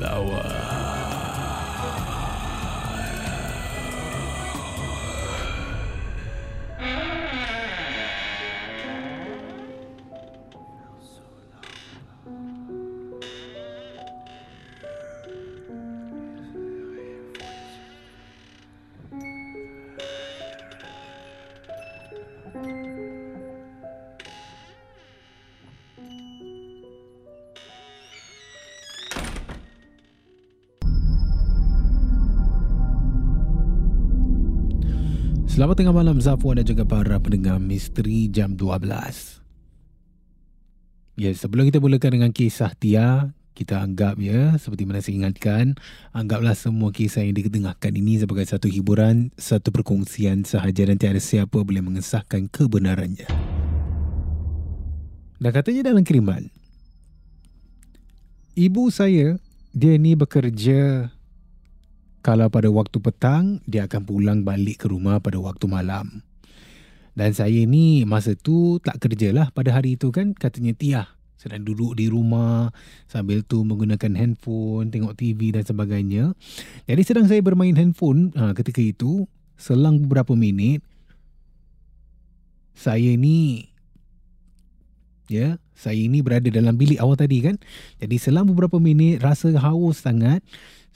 lawan. Selamat tengah malam Zafwan dan juga para pendengar Misteri Jam 12. Ya, sebelum kita mulakan dengan kisah Tia, kita anggap ya, seperti mana saya ingatkan, anggaplah semua kisah yang diketengahkan ini sebagai satu hiburan, satu perkongsian sahaja dan tiada siapa boleh mengesahkan kebenarannya. Dan katanya dalam kiriman, ibu saya, dia ni bekerja kalau pada waktu petang, dia akan pulang balik ke rumah pada waktu malam. Dan saya ni masa tu tak kerja lah pada hari itu kan, katanya Tia. Sedang duduk di rumah sambil tu menggunakan handphone, tengok TV dan sebagainya. Jadi sedang saya bermain handphone ha, ketika itu, selang beberapa minit, saya ni ya saya ini berada dalam bilik awal tadi kan jadi selang beberapa minit rasa haus sangat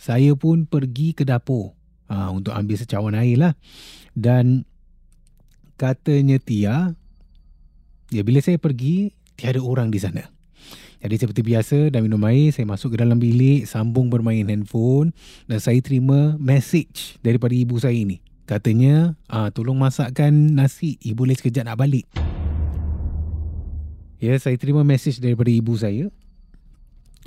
saya pun pergi ke dapur ha, untuk ambil secawan air lah. Dan katanya Tia, ya bila saya pergi, tiada orang di sana. Jadi seperti biasa, dah minum air, saya masuk ke dalam bilik, sambung bermain handphone dan saya terima message daripada ibu saya ini. Katanya, ah, tolong masakkan nasi, ibu boleh sekejap nak balik. Ya, saya terima message daripada ibu saya.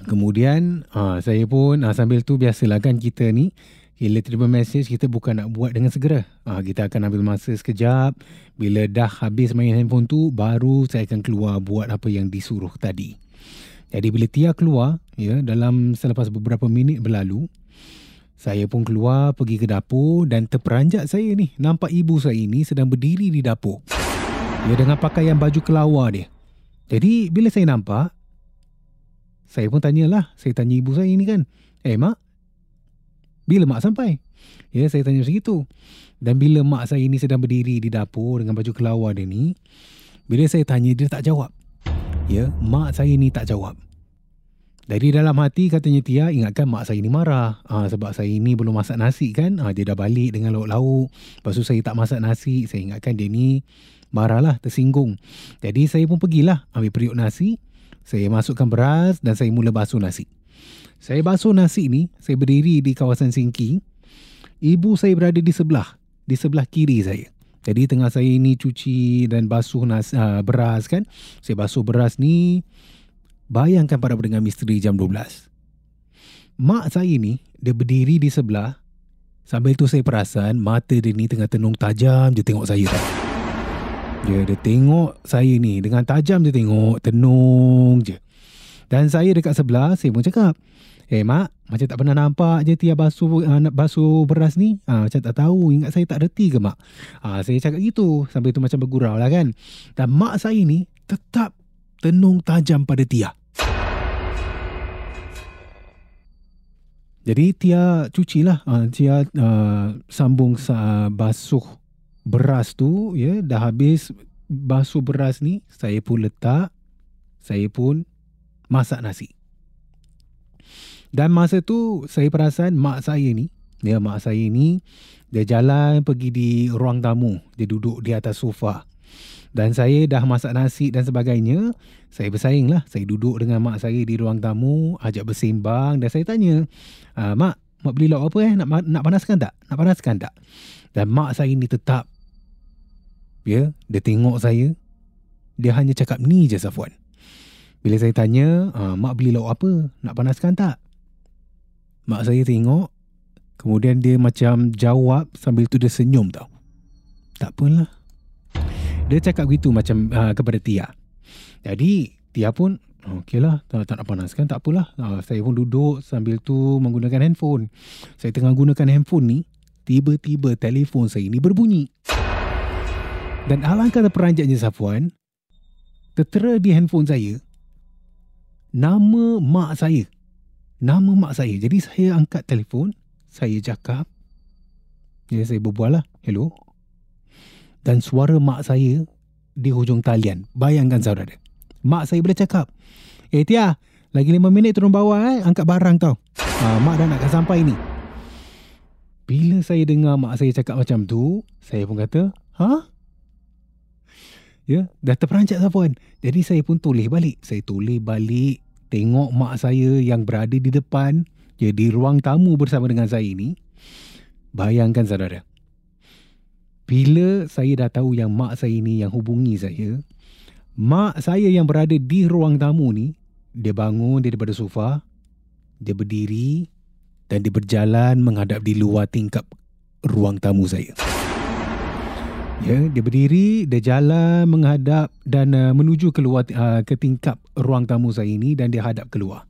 Kemudian uh, saya pun uh, sambil tu biasalah kan kita ni bila terima mesej kita bukan nak buat dengan segera. Uh, kita akan ambil masa sekejap. Bila dah habis main handphone tu baru saya akan keluar buat apa yang disuruh tadi. Jadi bila Tia keluar ya dalam selepas beberapa minit berlalu saya pun keluar pergi ke dapur dan terperanjat saya ni nampak ibu saya ini sedang berdiri di dapur. Ya dengan pakaian baju kelawar dia. Jadi bila saya nampak saya pun tanyalah. Saya tanya ibu saya ini kan. Eh mak, bila mak sampai? Ya saya tanya segitu. Dan bila mak saya ini sedang berdiri di dapur dengan baju kelawar dia ni. Bila saya tanya dia tak jawab. Ya mak saya ini tak jawab. Dari dalam hati katanya Tia ingatkan mak saya ini marah. Ha, sebab saya ini belum masak nasi kan. Ha, dia dah balik dengan lauk-lauk. Lepas tu saya tak masak nasi. Saya ingatkan dia ni marahlah tersinggung. Jadi saya pun pergilah ambil periuk nasi. Saya masukkan beras dan saya mula basuh nasi. Saya basuh nasi ni, saya berdiri di kawasan sinki. Ibu saya berada di sebelah, di sebelah kiri saya. Jadi tengah saya ini cuci dan basuh nasi, uh, beras kan. Saya basuh beras ni, bayangkan para pendengar misteri jam 12. Mak saya ni, dia berdiri di sebelah. Sambil tu saya perasan mata dia ni tengah tenung tajam je tengok saya. Tak? Ya, dia tengok saya ni dengan tajam dia tengok, tenung je. Dan saya dekat sebelah, saya pun cakap, Eh mak, macam tak pernah nampak je Tia basuh uh, basuh beras ni. Ha, macam tak tahu, ingat saya tak reti ke mak? Ha, saya cakap gitu, sampai tu macam bergurau lah kan. Dan mak saya ni tetap tenung tajam pada Tia. Jadi Tia cucilah, uh, Tia uh, sambung uh, basuh beras tu, ya, dah habis basuh beras ni, saya pun letak, saya pun masak nasi. Dan masa tu saya perasan mak saya ni, ya mak saya ni dia jalan pergi di ruang tamu, dia duduk di atas sofa. Dan saya dah masak nasi dan sebagainya, saya bersaing lah. Saya duduk dengan mak saya di ruang tamu, ajak bersembang dan saya tanya, ah, Mak, mak beli lauk apa eh? Nak, nak panaskan tak? Nak panaskan tak? Dan mak saya ni tetap, ya, dia tengok saya, dia hanya cakap ni je Safwan. Bila saya tanya, ah, Mak beli lauk apa? Nak panaskan tak? Mak saya tengok Kemudian dia macam jawab Sambil tu dia senyum tau. Tak apalah. Dia cakap gitu macam uh, kepada Tia. Jadi Tia pun Okey lah tak, tak nak panaskan Tak apalah. Uh, Saya pun duduk Sambil tu menggunakan handphone. Saya tengah gunakan handphone ni Tiba-tiba telefon saya ni berbunyi Dan alangkah terperanjatnya Safwan Tertera di handphone saya Nama mak saya nama mak saya. Jadi saya angkat telefon, saya cakap, ya saya berbual lah, hello. Dan suara mak saya di hujung talian. Bayangkan saudara. Mak saya boleh cakap, eh Tia, lagi lima minit turun bawah eh, angkat barang tau. Ha, mak dah nak sampai ni. Bila saya dengar mak saya cakap macam tu, saya pun kata, ha? Ya, dah terperanjat Safuan. Jadi saya pun tulis balik. Saya tulis balik tengok mak saya yang berada di depan ya, di ruang tamu bersama dengan saya ini bayangkan saudara bila saya dah tahu yang mak saya ini yang hubungi saya mak saya yang berada di ruang tamu ni dia bangun daripada sofa dia berdiri dan dia berjalan menghadap di luar tingkap ruang tamu saya Ya, dia berdiri, dia jalan menghadap dan uh, menuju keluar uh, ke tingkap ruang tamu saya ini dan dia hadap keluar.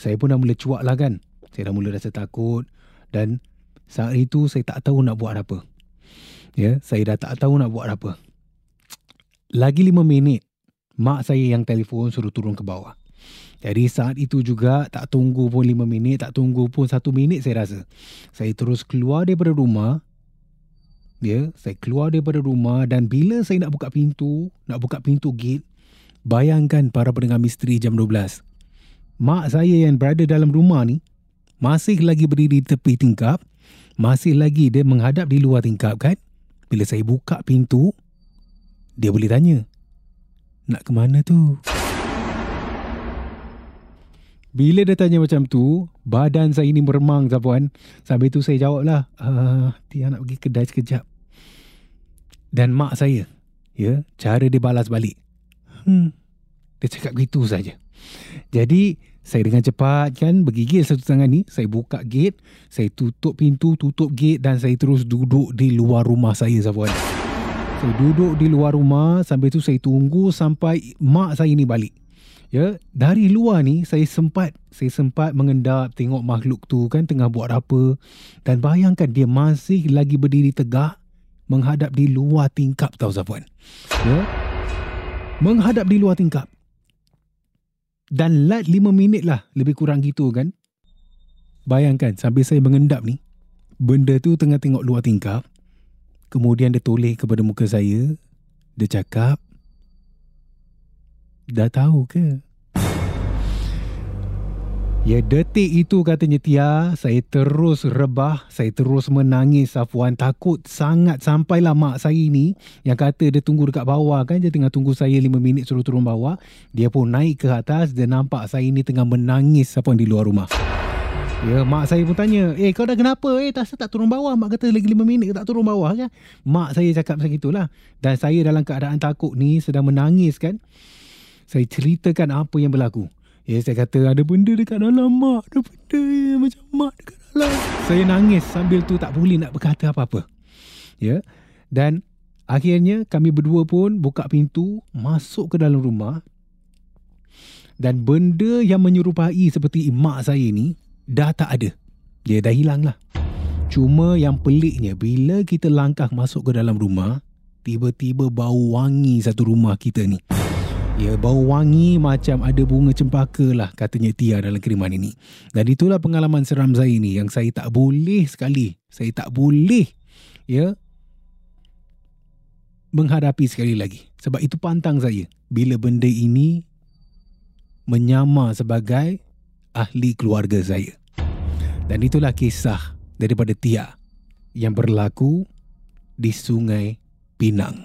Saya pun dah mula cuak lah kan. Saya dah mula rasa takut dan saat itu saya tak tahu nak buat apa. Ya, saya dah tak tahu nak buat apa. Lagi lima minit, mak saya yang telefon suruh turun ke bawah. Jadi saat itu juga tak tunggu pun lima minit, tak tunggu pun satu minit saya rasa. Saya terus keluar daripada rumah Ya, saya keluar daripada rumah dan bila saya nak buka pintu, nak buka pintu gate, bayangkan para pendengar misteri jam 12. Mak saya yang berada dalam rumah ni masih lagi berdiri di tepi tingkap, masih lagi dia menghadap di luar tingkap kan. Bila saya buka pintu, dia boleh tanya, nak ke mana tu? Bila dia tanya macam tu, badan saya ni meremang Zafuan. Sambil tu saya jawab lah, uh, Tia nak pergi kedai sekejap. Dan mak saya, ya, cara dia balas balik. Hmm, dia cakap begitu saja. Jadi, saya dengan cepat kan bergigil satu tangan ni, saya buka gate, saya tutup pintu, tutup gate dan saya terus duduk di luar rumah saya Zafuan. Saya duduk di luar rumah sambil tu saya tunggu sampai mak saya ni balik. Ya, dari luar ni saya sempat saya sempat mengendap tengok makhluk tu kan tengah buat apa dan bayangkan dia masih lagi berdiri tegak menghadap di luar tingkap tau Zafwan. Ya. Menghadap di luar tingkap. Dan lat lima minit lah lebih kurang gitu kan. Bayangkan sambil saya mengendap ni benda tu tengah tengok luar tingkap. Kemudian dia toleh kepada muka saya. Dia cakap, Dah tahu ke? Ya detik itu katanya Tia, saya terus rebah, saya terus menangis Safwan takut sangat sampailah mak saya ni yang kata dia tunggu dekat bawah kan, dia tengah tunggu saya 5 minit suruh turun bawah. Dia pun naik ke atas dan nampak saya ni tengah menangis Safwan di luar rumah. Ya, mak saya pun tanya, eh kau dah kenapa? Eh tak tak turun bawah. Mak kata lagi 5 minit tak turun bawah kan. Mak saya cakap macam itulah. Dan saya dalam keadaan takut ni sedang menangis kan saya ceritakan apa yang berlaku. Ya, saya kata ada benda dekat dalam mak. Ada benda macam mak dekat dalam. Saya nangis sambil tu tak boleh nak berkata apa-apa. Ya. Dan Akhirnya kami berdua pun buka pintu, masuk ke dalam rumah dan benda yang menyerupai seperti mak saya ni dah tak ada. Dia dah hilang lah. Cuma yang peliknya bila kita langkah masuk ke dalam rumah, tiba-tiba bau wangi satu rumah kita ni. Ya, bau wangi macam ada bunga cempaka lah katanya Tia dalam kiriman ini. Dan itulah pengalaman seram saya ini yang saya tak boleh sekali. Saya tak boleh ya menghadapi sekali lagi. Sebab itu pantang saya bila benda ini menyamar sebagai ahli keluarga saya. Dan itulah kisah daripada Tia yang berlaku di Sungai Pinang.